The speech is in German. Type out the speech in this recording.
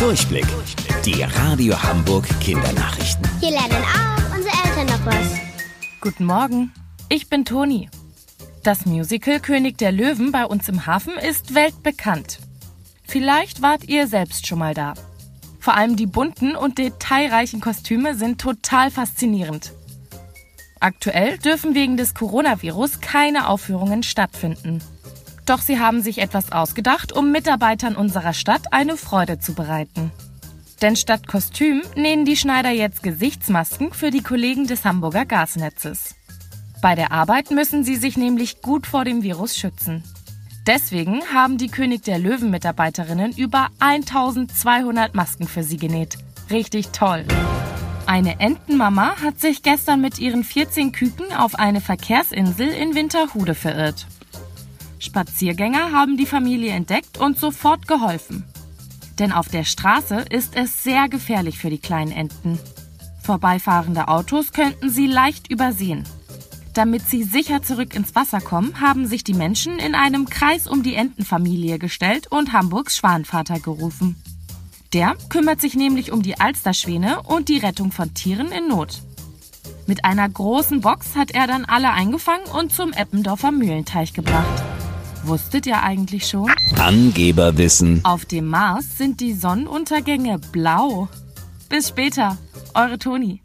Durchblick. Die Radio Hamburg Kindernachrichten. Hier lernen auch unsere Eltern noch was. Guten Morgen, ich bin Toni. Das Musical König der Löwen bei uns im Hafen ist weltbekannt. Vielleicht wart ihr selbst schon mal da. Vor allem die bunten und detailreichen Kostüme sind total faszinierend. Aktuell dürfen wegen des Coronavirus keine Aufführungen stattfinden. Doch sie haben sich etwas ausgedacht, um Mitarbeitern unserer Stadt eine Freude zu bereiten. Denn statt Kostüm nähen die Schneider jetzt Gesichtsmasken für die Kollegen des Hamburger Gasnetzes. Bei der Arbeit müssen sie sich nämlich gut vor dem Virus schützen. Deswegen haben die König der Löwen Mitarbeiterinnen über 1200 Masken für sie genäht. Richtig toll. Eine Entenmama hat sich gestern mit ihren 14 Küken auf eine Verkehrsinsel in Winterhude verirrt. Spaziergänger haben die Familie entdeckt und sofort geholfen. Denn auf der Straße ist es sehr gefährlich für die kleinen Enten. Vorbeifahrende Autos könnten sie leicht übersehen. Damit sie sicher zurück ins Wasser kommen, haben sich die Menschen in einem Kreis um die Entenfamilie gestellt und Hamburgs Schwanvater gerufen. Der kümmert sich nämlich um die Alsterschwäne und die Rettung von Tieren in Not. Mit einer großen Box hat er dann alle eingefangen und zum Eppendorfer Mühlenteich gebracht. Wusstet ihr eigentlich schon? Angeberwissen. Auf dem Mars sind die Sonnenuntergänge blau. Bis später, eure Toni.